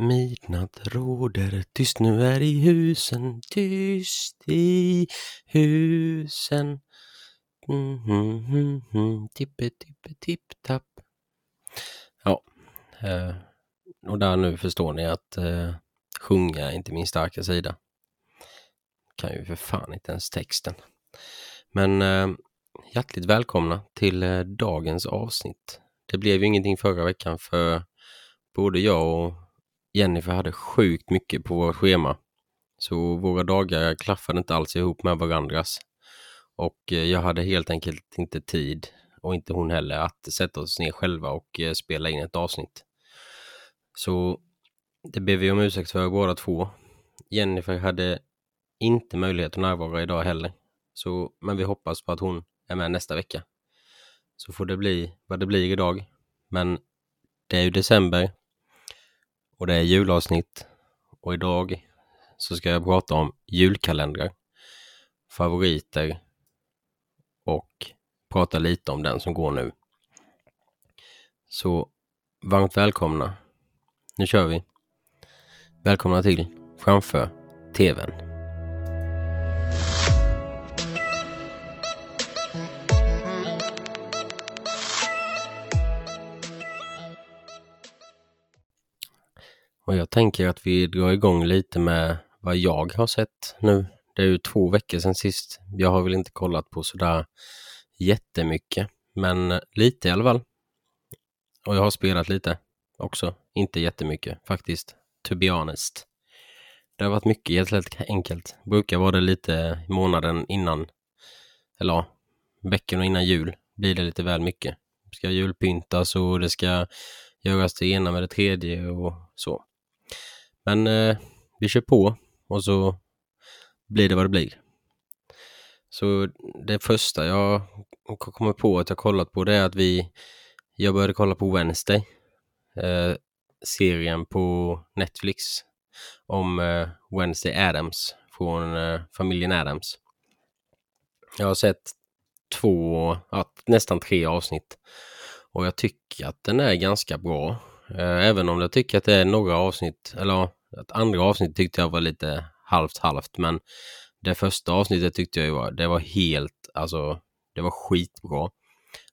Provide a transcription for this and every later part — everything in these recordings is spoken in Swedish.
Midnatt råder, tyst nu är i husen, tyst i husen. Mm, mm, mm, mm. Tippe, tippe, tipp, tapp. Ja, eh, och där nu förstår ni att eh, sjunga är inte min starka sida. Kan ju för fan inte ens texten. Men eh, hjärtligt välkomna till eh, dagens avsnitt. Det blev ju ingenting förra veckan för både jag och Jennifer hade sjukt mycket på vårt schema. Så våra dagar klaffade inte alls ihop med varandras. Och eh, jag hade helt enkelt inte tid och inte hon heller att sätta oss ner själva och eh, spela in ett avsnitt. Så det ber vi om ursäkt för båda två. Jennifer hade inte möjlighet att närvara idag heller. Så, men vi hoppas på att hon är med nästa vecka. Så får det bli vad det blir idag. Men det är ju december och det är julavsnitt och idag så ska jag prata om julkalendrar, favoriter och prata lite om den som går nu. Så varmt välkomna. Nu kör vi. Välkomna till Framför TVn. Och jag tänker att vi drar igång lite med vad jag har sett nu. Det är ju två veckor sedan sist. Jag har väl inte kollat på sådär jättemycket, men lite i alla fall. Och jag har spelat lite också. Inte jättemycket faktiskt, to be honest. Det har varit mycket helt enkelt. Brukar vara det lite månaden innan, eller ja, veckorna innan jul blir det lite väl mycket. Det ska julpyntas och det ska göras det ena med det tredje och så. Men eh, vi kör på och så blir det vad det blir. Så det första jag kommer på att jag kollat på det är att vi, jag började kolla på Wednesday, eh, serien på Netflix om eh, Wednesday Adams från eh, familjen Adams. Jag har sett två, ja, nästan tre avsnitt och jag tycker att den är ganska bra. Eh, även om jag tycker att det är några avsnitt, eller att andra avsnitt tyckte jag var lite halvt halvt, men det första avsnittet tyckte jag var, det var helt, alltså, det var skitbra.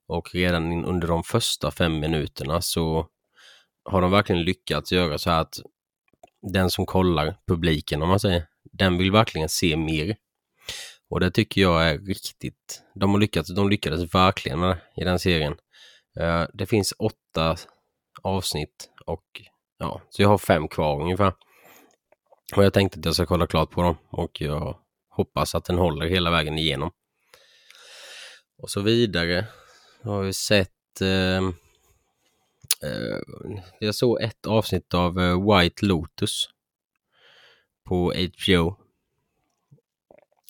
Och redan under de första fem minuterna så har de verkligen lyckats göra så här att den som kollar, publiken om man säger, den vill verkligen se mer. Och det tycker jag är riktigt, de har lyckats, de lyckades verkligen med i den serien. Eh, det finns åtta avsnitt och ja, så jag har fem kvar ungefär. Och jag tänkte att jag ska kolla klart på dem och jag hoppas att den håller hela vägen igenom. Och så vidare har vi sett eh, eh, jag såg ett avsnitt av eh, White Lotus på HBO.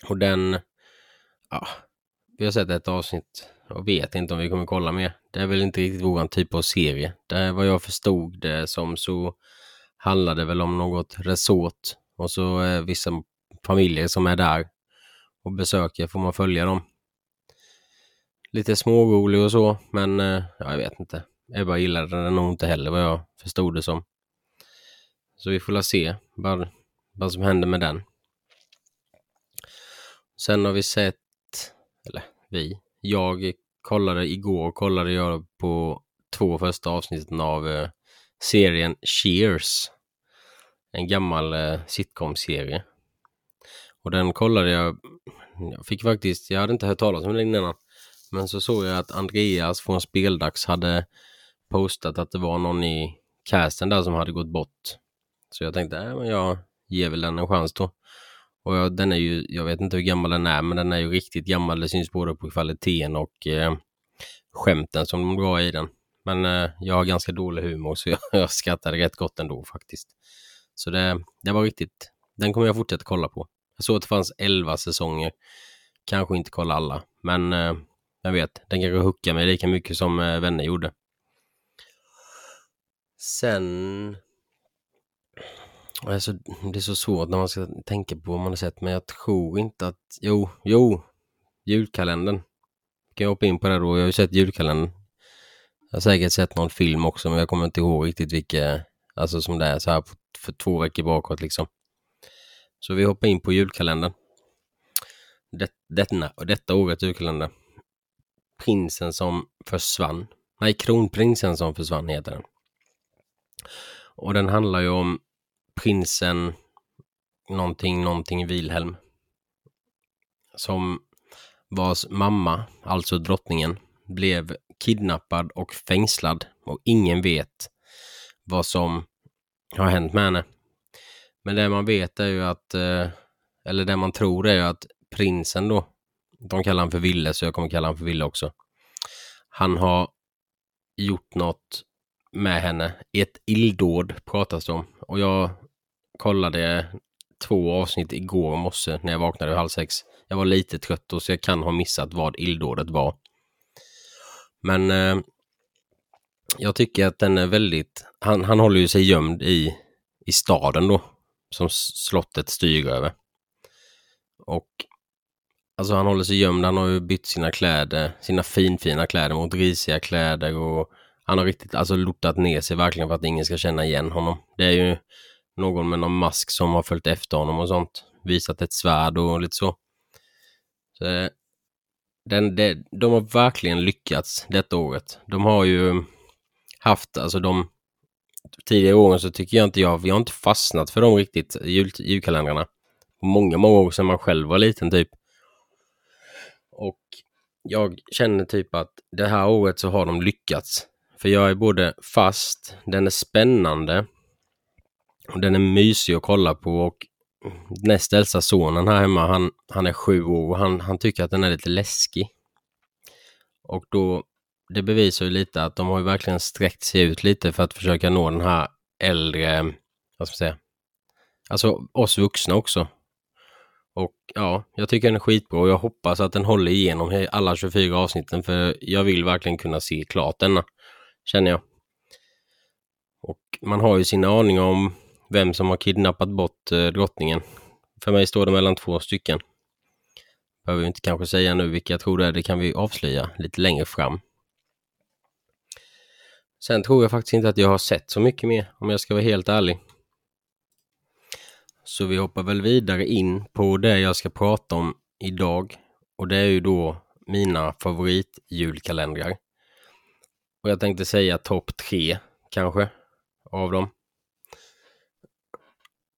Och den, ja, vi har sett ett avsnitt och vet inte om vi kommer kolla mer. Det är väl inte riktigt våran typ av serie. Det är vad jag förstod det som så handlade väl om något resort och så är vissa familjer som är där och besöker får man följa dem. Lite smårolig och så, men eh, ja, jag vet inte. Ebba gillade den nog inte heller vad jag förstod det som. Så vi får la se vad, vad som händer med den. Sen har vi sett, eller vi, jag kollade igår, kollade jag på två första avsnitten av eh, serien Cheers. En gammal eh, sitcom-serie. Och den kollade jag, jag fick faktiskt, jag hade inte hört talas om den innan. Men så såg jag att Andreas från Speldags hade postat att det var någon i casten där som hade gått bort. Så jag tänkte, äh, men jag ger väl den en chans då. Och jag, den är ju, jag vet inte hur gammal den är, men den är ju riktigt gammal. Det syns både på kvaliteten och eh, skämten som de drar i den. Men eh, jag har ganska dålig humor så jag, jag skrattade rätt gott ändå faktiskt. Så det, det var riktigt, den kommer jag fortsätta kolla på. Jag såg att det fanns 11 säsonger. Kanske inte kolla alla, men eh, jag vet, den kanske hookar mig lika mycket som eh, vänner gjorde. Sen... Alltså, det är så svårt när man ska tänka på vad man har sett, men jag tror inte att... Jo, jo! Julkalendern. Kan jag hoppa in på det då? Jag har ju sett julkalendern. Jag har säkert sett någon film också, men jag kommer inte ihåg riktigt vilka... Alltså som det är så här för två veckor bakåt liksom. Så vi hoppar in på julkalendern. Det, detta, detta årets julkalender. Prinsen som försvann. Nej, Kronprinsen som försvann heter den. Och den handlar ju om prinsen någonting, någonting Wilhelm. Som vars mamma, alltså drottningen, blev kidnappad och fängslad och ingen vet vad som har hänt med henne. Men det man vet är ju att, eh, eller det man tror är ju att prinsen då, de kallar han för Ville så jag kommer kalla han för Ville också. Han har gjort något med henne. Ett illdåd pratas det om. Och jag kollade två avsnitt igår morse när jag vaknade halv sex. Jag var lite trött då så jag kan ha missat vad illdådet var. Men eh, jag tycker att den är väldigt... Han, han håller ju sig gömd i, i staden då, som slottet styr över. Och alltså han håller sig gömd, han har ju bytt sina kläder, sina finfina kläder mot risiga kläder och han har riktigt alltså lortat ner sig verkligen för att ingen ska känna igen honom. Det är ju någon med någon mask som har följt efter honom och sånt. Visat ett svärd och lite så så eh, den, de, de har verkligen lyckats detta året. De har ju haft, alltså de tidigare åren så tycker jag inte jag, vi har inte fastnat för dem riktigt, jul, julkalendrarna. Många, många år sedan man själv var liten typ. Och jag känner typ att det här året så har de lyckats. För jag är både fast, den är spännande och den är mysig att kolla på och näst äldsta sonen här hemma, han, han är sju år och han, han tycker att den är lite läskig. Och då, det bevisar ju lite att de har ju verkligen sträckt sig ut lite för att försöka nå den här äldre, vad ska man säga, alltså oss vuxna också. Och ja, jag tycker den är skitbra och jag hoppas att den håller igenom alla 24 avsnitten för jag vill verkligen kunna se klart denna, känner jag. Och man har ju sina aningar om vem som har kidnappat bort eh, drottningen. För mig står det mellan två stycken. Behöver vi inte kanske säga nu vilka jag tror det är, det kan vi avslöja lite längre fram. Sen tror jag faktiskt inte att jag har sett så mycket mer, om jag ska vara helt ärlig. Så vi hoppar väl vidare in på det jag ska prata om idag. Och det är ju då mina favoritjulkalendrar. Och jag tänkte säga topp tre, kanske, av dem.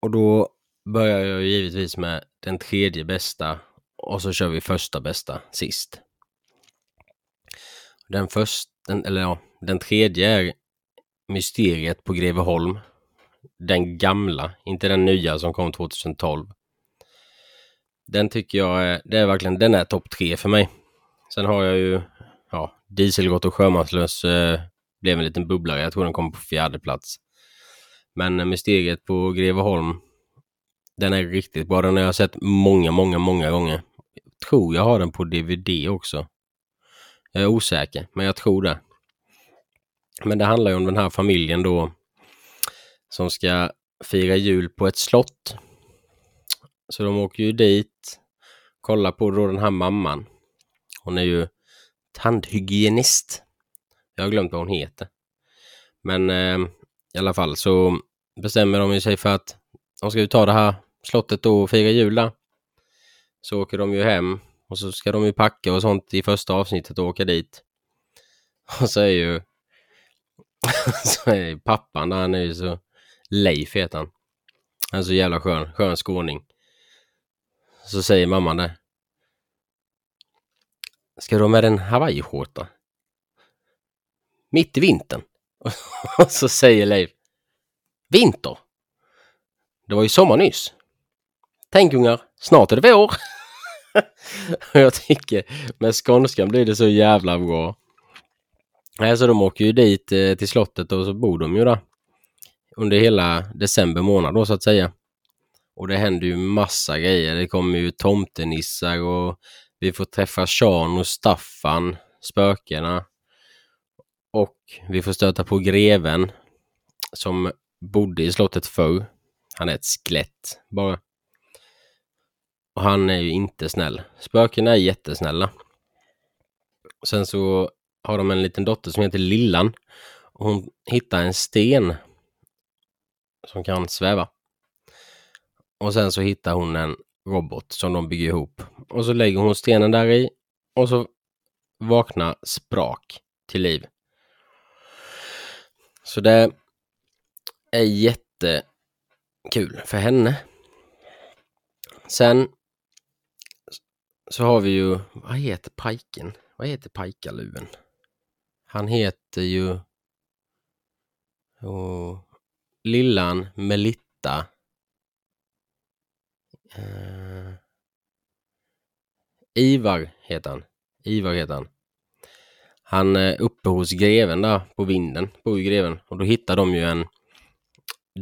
Och då börjar jag givetvis med den tredje bästa och så kör vi första bästa sist. Den första, eller ja, den tredje är Mysteriet på Greveholm. Den gamla, inte den nya som kom 2012. Den tycker jag är, det är verkligen, den är topp tre för mig. Sen har jag ju, ja, Dieselgott och Sjömanslös eh, blev en liten bubblare. Jag tror den kom på fjärde plats. Men Mysteriet på Greveholm, den är riktigt bra. Den har jag sett många, många, många gånger. Jag tror jag har den på DVD också. Jag är osäker, men jag tror det. Men det handlar ju om den här familjen då som ska fira jul på ett slott. Så de åker ju dit, kollar på då den här mamman. Hon är ju tandhygienist. Jag har glömt vad hon heter. Men eh, i alla fall så bestämmer de sig för att de ska ju ta det här slottet då och fira jul där. Så åker de ju hem och så ska de ju packa och sånt i första avsnittet och åka dit. Och så är ju så är pappan där, han är ju så Leif heter han. Han är så jävla skön, skön skåning. Så säger mamman det. Ska du ha med en hawaiiskjorta? Mitt i vintern. Och så säger Leif. Vinter? Det var ju sommar nyss. Tänk ungar, snart är det vår. jag tycker med skånskan blir det så jävla bra. så de åker ju dit eh, till slottet och så bor de ju där. Under hela december månad då så att säga. Och det händer ju massa grejer. Det kommer ju tomtenissar och vi får träffa Sean och Staffan, spökena. Och vi får stöta på greven som bodde i slottet förr. Han är ett skelett bara. Och han är ju inte snäll. Spökena är jättesnälla. Sen så har de en liten dotter som heter Lillan. och Hon hittar en sten som kan sväva. Och sen så hittar hon en robot som de bygger ihop. Och så lägger hon stenen där i och så vaknar Sprak till liv. Så det är jättekul för henne. Sen så har vi ju, vad heter pajken? Vad heter pajkaluven? Han heter ju oh, Lillan Melitta. Uh, Ivar heter han. Ivar heter han. Han är uppe hos greven där på vinden, bor ju greven. Och då hittar de ju en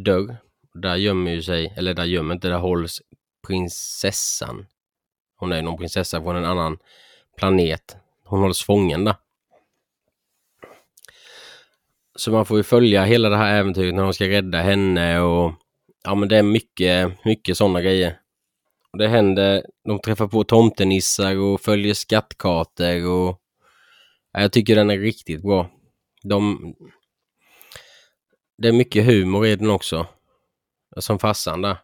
dörr. Där gömmer ju sig, eller där gömmer inte, där hålls prinsessan. Hon är någon prinsessa från en annan planet. Hon hålls fången där. Så man får ju följa hela det här äventyret när de ska rädda henne och ja men det är mycket, mycket sådana grejer. Och det händer, de träffar på tomtenissar och följer skattkartor och jag tycker den är riktigt bra. De... Det är mycket humor i den också. Som farsan där.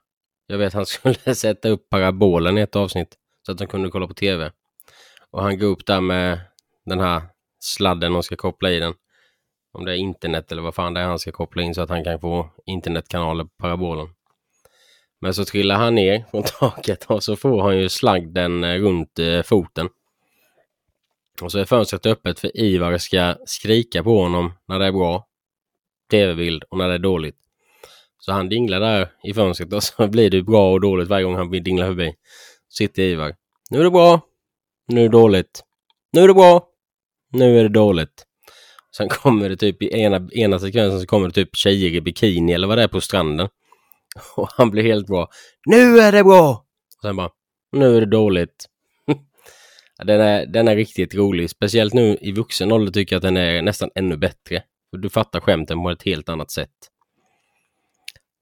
Jag vet han skulle sätta upp parabolen i ett avsnitt så att de kunde kolla på tv. Och han går upp där med den här sladden och ska koppla i den. Om det är internet eller vad fan det är han ska koppla in så att han kan få internetkanaler på parabolen. Men så trillar han ner från taket och så får han ju slagden eh, runt eh, foten. Och så är fönstret öppet för Ivar ska skrika på honom när det är bra tv-bild och när det är dåligt. Så han dinglar där i fönstret och så blir det bra och dåligt varje gång han dinglar förbi. Sitter Ivar. Nu är det bra. Nu är det dåligt. Nu är det bra. Nu är det dåligt. Sen kommer det typ i ena, ena sekvensen så kommer det typ tjejer i bikini eller vad det är på stranden. Och han blir helt bra. Nu är det bra! Och sen bara, nu är det dåligt. den, är, den är riktigt rolig. Speciellt nu i vuxen ålder tycker jag att den är nästan ännu bättre. För du fattar skämten på ett helt annat sätt.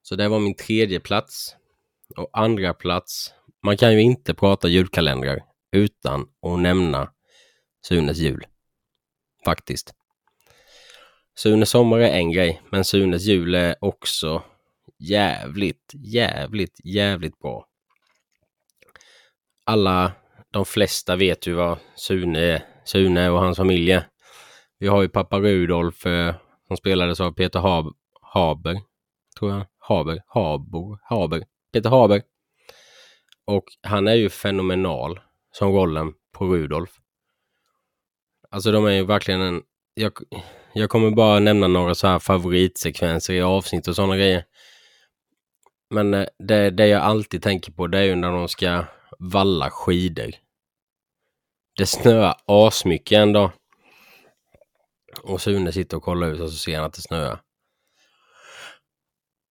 Så det var min tredje plats. Och andra plats. Man kan ju inte prata julkalendrar utan att nämna Sunes jul. Faktiskt. Sunes sommar är en grej, men Sunes jul är också jävligt, jävligt, jävligt bra. Alla, de flesta vet ju vad Sune Sune och hans familj är. Vi har ju pappa Rudolf eh, som spelades av Peter Hab Haber, tror jag. Haber, Habor, Haber, Peter Haber. Och han är ju fenomenal som rollen på Rudolf. Alltså de är ju verkligen en... Jag, jag kommer bara nämna några så här favoritsekvenser i avsnitt och sådana grejer. Men eh, det, det jag alltid tänker på det är ju när de ska valla skidor. Det snöar asmycket en dag. Och Sune sitter och kollar ut och så ser han att det snöar.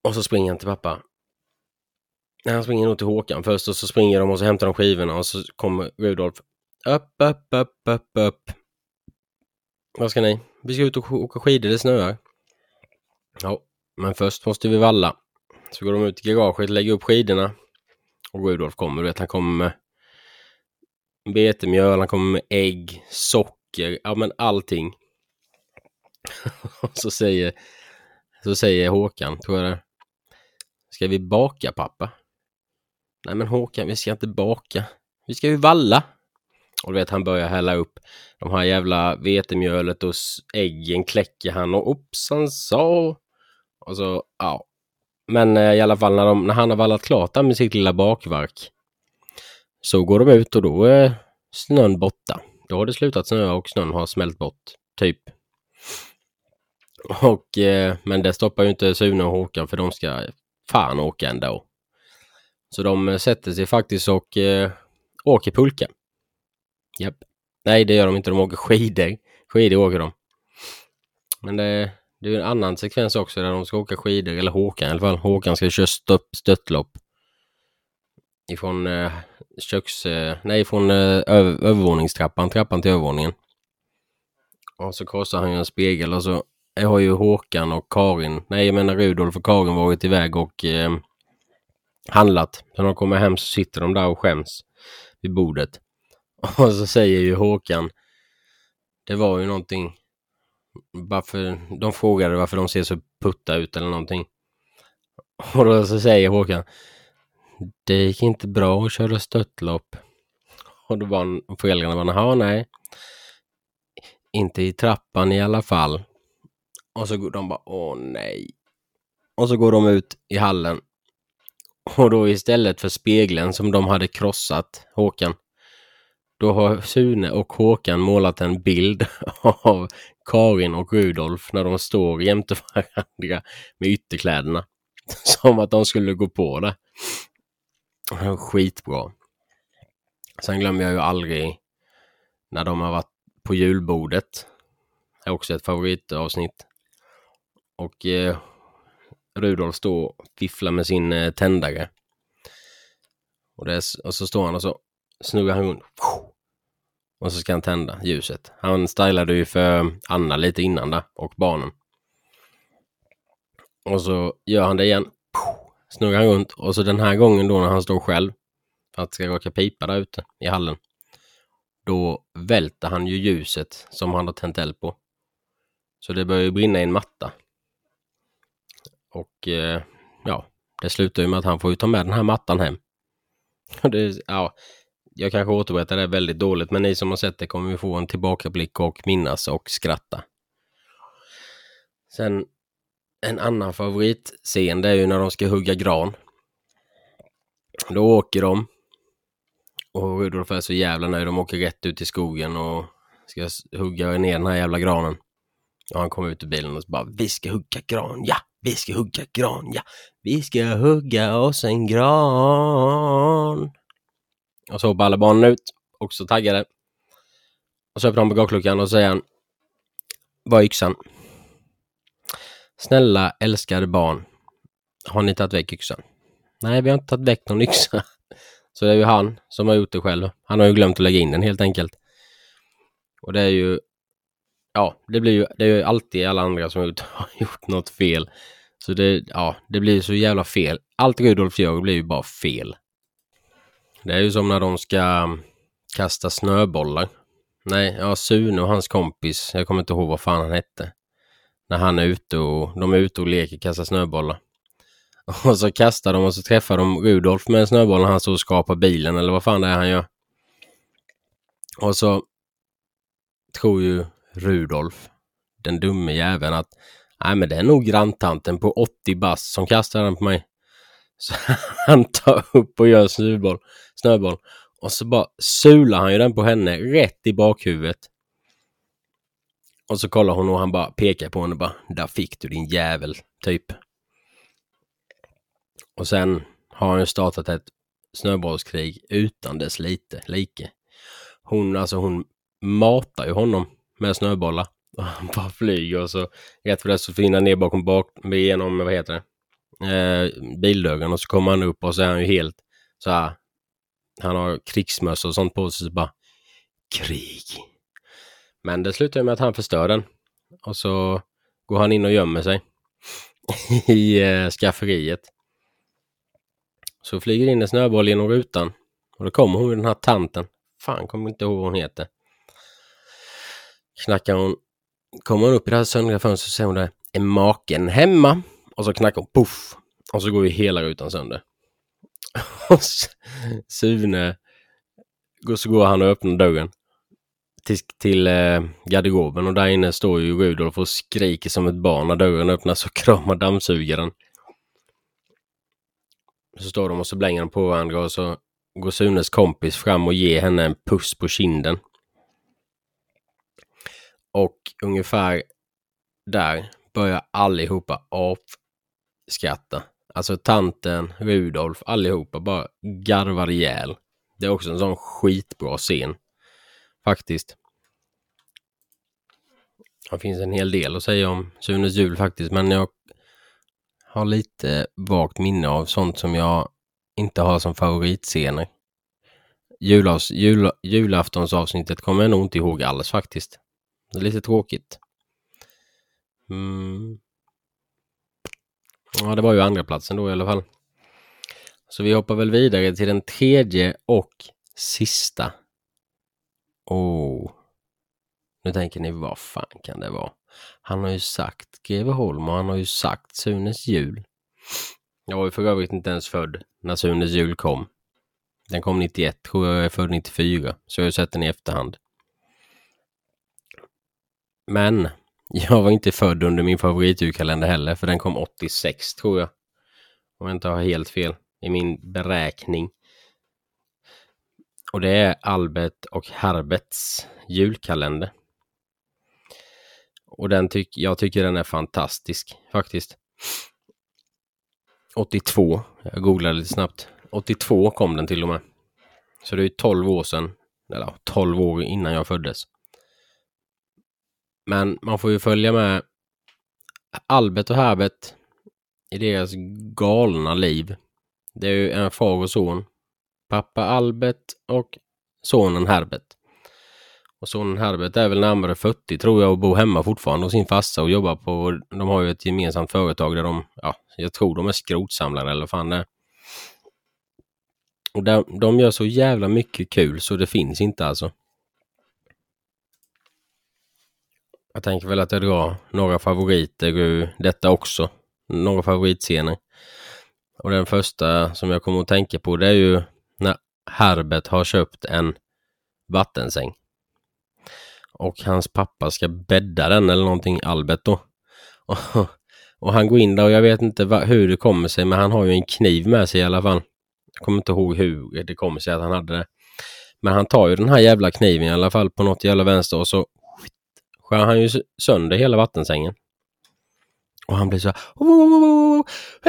Och så springer han till pappa. Nej, han springer nog till Håkan först och så springer de och så hämtar de skivorna och så kommer Rudolf. Upp, upp, upp, upp, upp. Vad ska ni? Vi ska ut och åka skidor, det snöar. Ja, men först måste vi valla. Så går de ut i garaget, lägger upp skidorna. Och Rudolf kommer, du vet, han kommer med betemjöl, han kommer med ägg, socker, ja men allting. och så säger, så säger Håkan, tror jag det Ska vi baka pappa? Nej men Håkan, vi ska inte baka. Vi ska ju valla. Och du vet, han börjar hälla upp de här jävla vetemjölet och äggen kläcker han och uppsan sa. Och så, ja. Men eh, i alla fall när, de, när han har vallat klart med sitt lilla bakverk. Så går de ut och då är snön borta. Då har det slutat snöa och snön har smält bort. Typ. Och, eh, men det stoppar ju inte Sune och Håkan för de ska fan åka ändå. Så de eh, sätter sig faktiskt och eh, åker pulka. Japp. Nej, det gör de inte. De åker skidor. Skidor åker de. Men det, det är en annan sekvens också där de ska åka skidor, eller Håkan i alla fall. Håkan ska köra stöpp, stöttlopp. Ifrån eh, köks... Eh, nej, från eh, över, övervåningstrappan, trappan till övervåningen. Och så korsar han ju en spegel och så har ju Håkan och Karin, nej jag menar Rudolf och Karin varit iväg och eh, handlat. När de kommer hem så sitter de där och skäms vid bordet. Och så säger ju Håkan, det var ju någonting, varför, de frågade varför de ser så putta ut eller någonting. Och då så säger Håkan, det gick inte bra att köra störtlopp. Och då var föräldrarna bara, nej. Inte i trappan i alla fall. Och så går de bara, åh nej. Och så går de ut i hallen. Och då istället för spegeln som de hade krossat, Håkan, då har Sune och Håkan målat en bild av Karin och Rudolf när de står jämte varandra med ytterkläderna. Som att de skulle gå på det. Skitbra. Sen glömmer jag ju aldrig när de har varit på julbordet. Det är också ett favoritavsnitt. Och eh, Rudolf står och fifflar med sin eh, tändare. Och, det är, och så står han och så snurrar han runt. Och så ska han tända ljuset. Han stylade ju för eh, Anna lite innan där och barnen. Och så gör han det igen. Snurrar han runt och så den här gången då när han står själv för att ska råka pipa där ute i hallen. Då välter han ju ljuset som han har tänt eld på. Så det börjar ju brinna i en matta. Och eh, ja, det slutar ju med att han får ju ta med den här mattan hem. det, ja, jag kanske återberättar det väldigt dåligt, men ni som har sett det kommer ju få en tillbakablick och minnas och skratta. Sen en annan favoritscen, det är ju när de ska hugga gran. Då åker de och Rudolf är så jävla nöjd. De åker rätt ut i skogen och ska hugga ner den här jävla granen. Och han kommer ut ur bilen och så bara, vi ska hugga gran, ja! Vi ska hugga gran, ja! Vi ska hugga oss en gran! Och så hoppar alla barnen ut, också taggade. Och så öppnar han bagageluckan och säger han, var är yxan? Snälla älskade barn, har ni tagit väck yxan? Nej, vi har inte tagit väck någon yxa. Så det är ju han som har gjort det själv. Han har ju glömt att lägga in den helt enkelt. Och det är ju ja, det blir ju, det är ju alltid alla andra som har gjort något fel. Så det, ja, det blir så jävla fel. Allt Rudolf gör blir ju bara fel. Det är ju som när de ska mm, kasta snöbollar. Nej, ja, Sune och hans kompis, jag kommer inte ihåg vad fan han hette. När han är ute och de är ute och leker kastar snöbollar. Och så kastar de och så träffar de Rudolf med en snöboll när han står och skapar bilen eller vad fan det är han gör. Och så tror ju Rudolf, den dumme jäveln, att nej men det är nog granntanten på 80 bast som kastar den på mig. Så han tar upp och gör snöboll, snöboll och så bara sular han ju den på henne rätt i bakhuvudet. Och så kollar hon och han bara pekar på henne och bara där fick du din jävel, typ. Och sen har han ju startat ett snöbollskrig utan dess lite, like. Hon, alltså hon matar ju honom med snöbollar. Och han bara flyger och så rätt för det så finner han ner bakom bak, genom, vad heter det, eh, bildörren och så kommer han upp och så är han ju helt så här. Han har krigsmössa och sånt på sig så bara krig. Men det slutar med att han förstör den. Och så går han in och gömmer sig i eh, skafferiet. Så flyger in en snöboll genom rutan. Och då kommer hon den här tanten. Fan, kommer inte ihåg vad hon heter. Knackar hon. Kommer hon upp i det här söndriga fönstret så säger hon det. Är maken hemma? Och så knackar hon. Puff! Och så går ju hela rutan sönder. Och Sune. Så går han och öppnar dörren. Till, till eh, garderoben och där inne står ju Rudolf och skriker som ett barn när dörren öppnas och kramar dammsugaren. Så står de och så blänger de på varandra och så går Sunes kompis fram och ger henne en puss på kinden. Och ungefär där börjar allihopa avskratta. Alltså tanten, Rudolf, allihopa bara garvar ihjäl. Det är också en sån skitbra scen. Faktiskt. Det finns en hel del att säga om Sunes jul faktiskt, men jag har lite vagt minne av sånt som jag inte har som favoritscener. Julavs, jul, julaftonsavsnittet kommer jag nog inte ihåg alls faktiskt. Det är lite tråkigt. Mm. Ja, det var ju andra platsen då i alla fall. Så vi hoppar väl vidare till den tredje och sista. Oh. Nu tänker ni, vad fan kan det vara? Han har ju sagt Greveholm och han har ju sagt Sunes jul. Jag var ju för övrigt inte ens född när Sunes jul kom. Den kom 91, tror jag är född 94, så jag har ju sett den i efterhand. Men jag var inte född under min favoritjulkalender heller, för den kom 86 tror jag. Om jag inte har helt fel i min beräkning. Och det är Albert och Herberts julkalender. Och den tyck, jag tycker den är fantastisk faktiskt. 82, jag googlade lite snabbt. 82 kom den till och med. Så det är 12 år sedan, eller 12 år innan jag föddes. Men man får ju följa med Albert och Herbert i deras galna liv. Det är ju en far och son. Pappa Albert och sonen Herbert. Och sonen Herbert är väl närmare 40 tror jag och bor hemma fortfarande hos sin farsa och jobbar på, de har ju ett gemensamt företag där de, ja, jag tror de är skrotsamlare eller vad fan det är. Och de, de gör så jävla mycket kul så det finns inte alltså. Jag tänker väl att jag drar några favoriter ur detta också. Några favoritscener. Och den första som jag kommer att tänka på det är ju när Herbert har köpt en vattensäng. Och hans pappa ska bädda den eller någonting, Albert då. Och, och han går in där och jag vet inte hur det kommer sig men han har ju en kniv med sig i alla fall. Jag kommer inte ihåg hur det kommer sig att han hade det. Men han tar ju den här jävla kniven i alla fall på något jävla vänster och så skär han ju sönder hela vattensängen. Och han blir så här.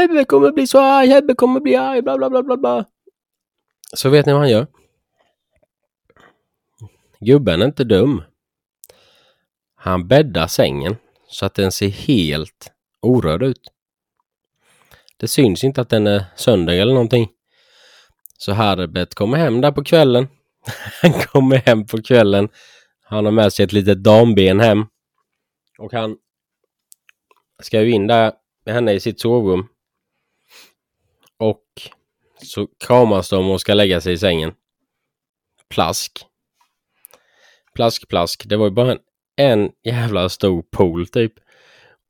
Hebbe kommer bli så arg, Hebbe kommer bli arg, bla bla bla bla bla. Så vet ni vad han gör? Gubben är inte dum. Han bäddar sängen så att den ser helt orörd ut. Det syns inte att den är sönder eller någonting. Så Herbert kommer hem där på kvällen. Han kommer hem på kvällen. Han har med sig ett litet damben hem. Och han ska ju in där med henne i sitt sovrum. Och så kramas de och ska lägga sig i sängen. Plask. Plask, plask. Det var ju bara en, en jävla stor pool typ.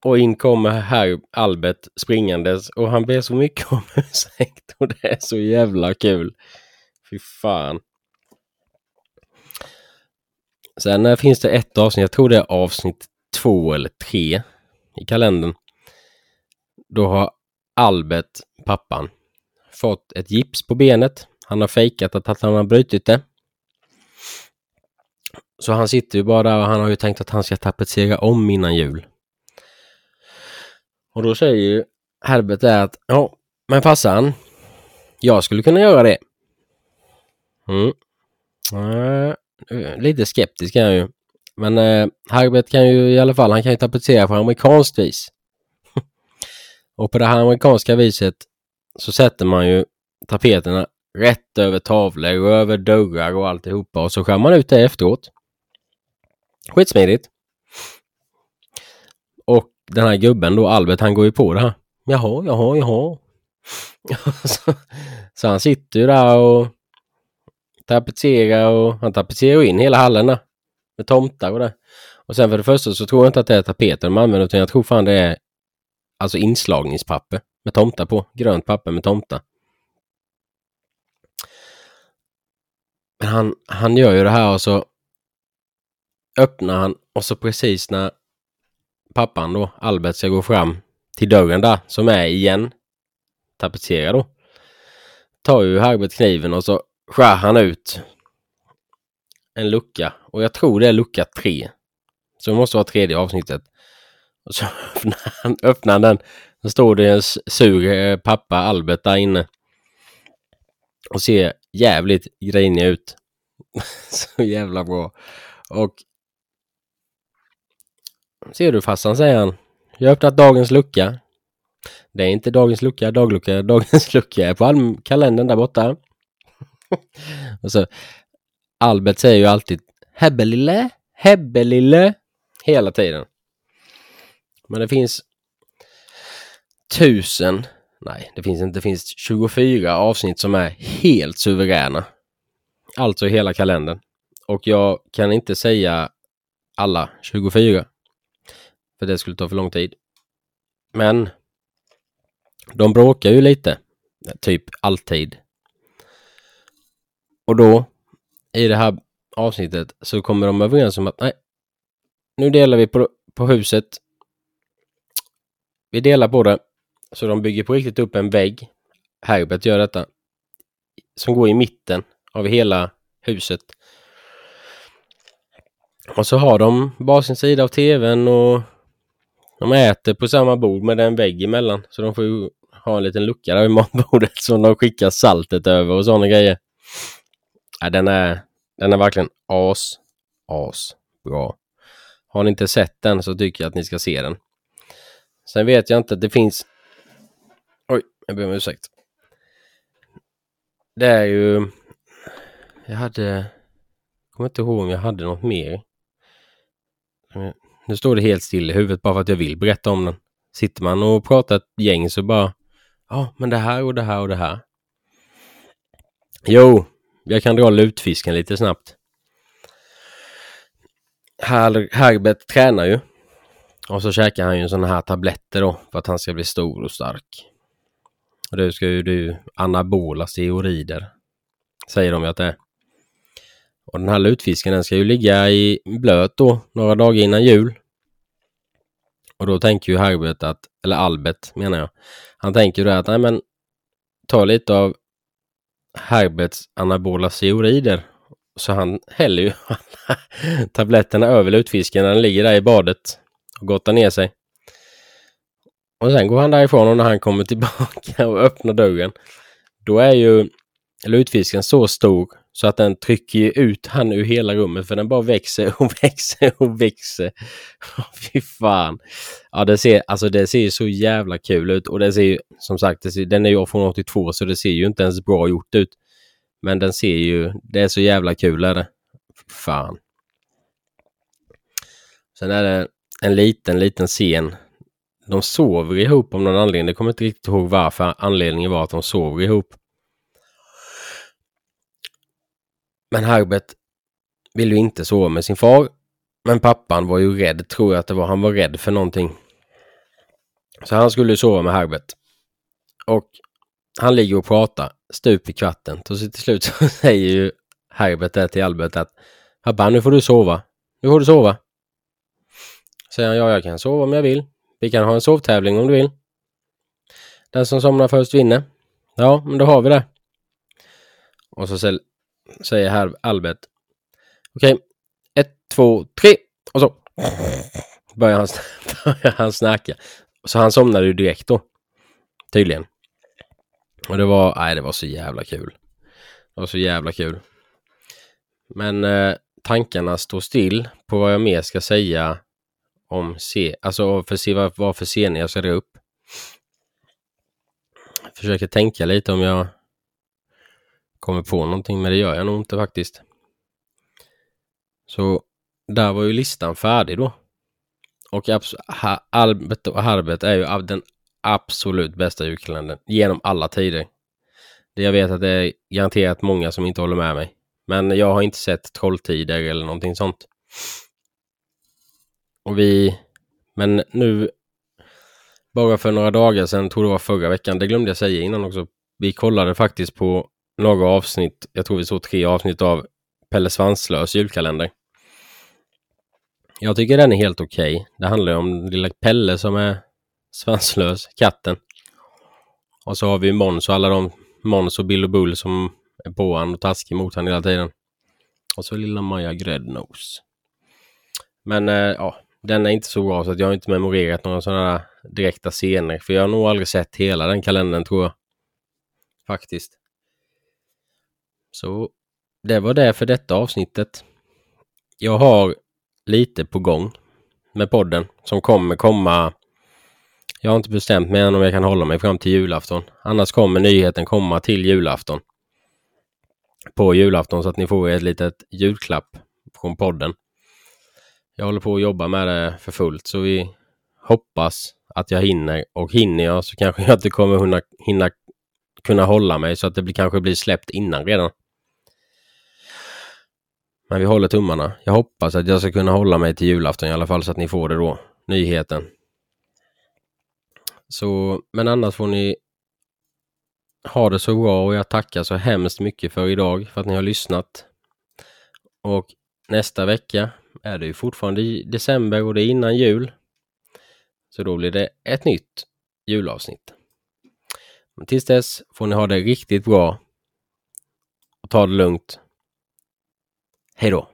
Och in kommer herr Albert springandes och han ber så mycket om ursäkt och det är så jävla kul. Fy fan. Sen eh, finns det ett avsnitt, jag tror det är avsnitt två eller tre i kalendern. Då har Albert, pappan, fått ett gips på benet. Han har fejkat att han har brutit det. Så han sitter ju bara där och han har ju tänkt att han ska tapetsera om innan jul. Och då säger ju Herbert där att ja, men farsan, jag skulle kunna göra det. Mm. Eh, lite skeptisk är jag ju. Men eh, Herbert kan ju i alla fall, han kan ju tapetsera på amerikanskt vis. och på det här amerikanska viset så sätter man ju tapeterna rätt över tavlor och över dörrar och alltihopa och så skär man ut det efteråt. Skitsmidigt. Och den här gubben då, Albert, han går ju på det här. Jaha, jaha, jaha. så, så han sitter ju där och tapetserar och han tapetserar in hela hallen där. Med tomtar och det. Och sen för det första så tror jag inte att det är tapeter de använder utan jag tror fan det är alltså inslagningspapper med tomtar på. Grönt papper med tomtar. Men han, han gör ju det här och så öppnar han och så precis när pappan då, Albert, ska gå fram till dörren där som är igen tapetserad då. Tar ju Herbert kniven och så skär han ut en lucka och jag tror det är lucka tre. Så det måste vara tredje avsnittet. Och så öppnar han, öppnar den. Så står det en sur eh, pappa Albert där inne. Och ser jävligt grinig ut. så jävla bra. Och Ser du farsan, säger han. Jag har öppnat dagens lucka. Det är inte dagens lucka, daglucka, dagens lucka är på kalendern där borta och så alltså, Albert säger ju alltid Hebbelille, Hebbelille hela tiden. Men det finns tusen, nej det finns inte, det finns 24 avsnitt som är helt suveräna. Alltså hela kalendern. Och jag kan inte säga alla 24. För det skulle ta för lång tid. Men De bråkar ju lite, typ alltid. Och då, i det här avsnittet, så kommer de överens om att nej, nu delar vi på, på huset. Vi delar på det. Så de bygger på riktigt upp en vägg. Herbert gör detta. Som går i mitten av hela huset. Och så har de varsin sida av tvn och de äter på samma bord med en vägg emellan. Så de får ju ha en liten lucka där vid matbordet som de skickar saltet över och sådana grejer. Ja, den, är, den är verkligen as, as bra. Har ni inte sett den så tycker jag att ni ska se den. Sen vet jag inte, det finns... Oj, jag ber om ursäkt. Det är ju... Jag hade... Jag kommer inte ihåg om jag hade något mer. Nu står det helt still i huvudet bara för att jag vill berätta om den. Sitter man och pratar ett gäng så bara... Ja, men det här och det här och det här. Jo, jag kan dra lutfisken lite snabbt. Her Herbert tränar ju. Och så käkar han ju sådana här tabletter då för att han ska bli stor och stark. Och det ska ju du anabola steroider. Säger de ju att det är. Och den här lutfisken den ska ju ligga i blöt då några dagar innan jul. Och då tänker ju Herbert att, eller Albert menar jag. Han tänker ju att nej men ta lite av Herberts anabola steroider. Så han häller ju tabletterna över lutfisken när den ligger där i badet och gottar ner sig. Och sen går han därifrån och när han kommer tillbaka och öppnar dörren då är ju lutfisken så stor så att den trycker ut han ur hela rummet för den bara växer och växer och växer. Fy fan. Ja, det ser, alltså det ser så jävla kul ut och det ser ju som sagt, ser, den är ju från 82 så det ser ju inte ens bra gjort ut. Men den ser ju, det är så jävla kul är det. Fan. Sen är det en liten, liten scen. De sover ihop om någon anledning. Jag kommer inte riktigt ihåg varför anledningen var att de sover ihop. Men Herbert ville ju inte sova med sin far. Men pappan var ju rädd, tror jag att det var. Han var rädd för någonting. Så han skulle sova med Herbert. Och han ligger och pratar stup i kvarten. Och så till slut så säger ju Herbert det till Albert att Pappa, nu får du sova. Nu får du sova. Säger han, ja jag kan sova om jag vill. Vi kan ha en sovtävling om du vill. Den som somnar först vinner. Ja, men då har vi det. Och så säger här Albert. Okej, okay. ett, två, tre och så börjar han, börjar han snacka. Så han somnade ju direkt då. Tydligen. Och det var, nej det var så jävla kul. Det var så jävla kul. Men eh, tankarna står still på vad jag mer ska säga om C, alltså för se vad, vad för scener jag ska dra upp. Försöker tänka lite om jag kommer på någonting, men det gör jag nog inte faktiskt. Så där var ju listan färdig då. Och Albert och Herbert är ju den absolut bästa julkalendern genom alla tider. Det jag vet att det är garanterat många som inte håller med mig. Men jag har inte sett Trolltider eller någonting sånt. Och vi... Men nu... Bara för några dagar sedan, tror det var förra veckan, det glömde jag säga innan också. Vi kollade faktiskt på några avsnitt, jag tror vi såg tre avsnitt av Pelle Svanslös julkalender. Jag tycker den är helt okej. Okay. Det handlar om lilla Pelle som är svanslös, katten. Och så har vi Måns och alla de Måns och Bill och Bull som är på honom och taskig mot honom hela tiden. Och så lilla Maja Gräddnos. Men eh, ja, den är inte så bra så att jag har inte memorerat några sådana direkta scener. För jag har nog aldrig sett hela den kalendern tror jag. Faktiskt. Så det var det för detta avsnittet. Jag har lite på gång med podden som kommer komma. Jag har inte bestämt mig än om jag kan hålla mig fram till julafton. Annars kommer nyheten komma till julafton. På julafton så att ni får ett litet julklapp från podden. Jag håller på att jobba med det för fullt så vi hoppas att jag hinner och hinner jag så kanske jag inte kommer hinna, hinna kunna hålla mig så att det blir, kanske blir släppt innan redan. Men vi håller tummarna. Jag hoppas att jag ska kunna hålla mig till julafton i alla fall så att ni får det då. Nyheten. Så, men annars får ni ha det så bra och jag tackar så hemskt mycket för idag för att ni har lyssnat. Och nästa vecka är det ju fortfarande i december och det är innan jul. Så då blir det ett nytt julavsnitt. Men tills dess får ni ha det riktigt bra och ta det lugnt. Hej då!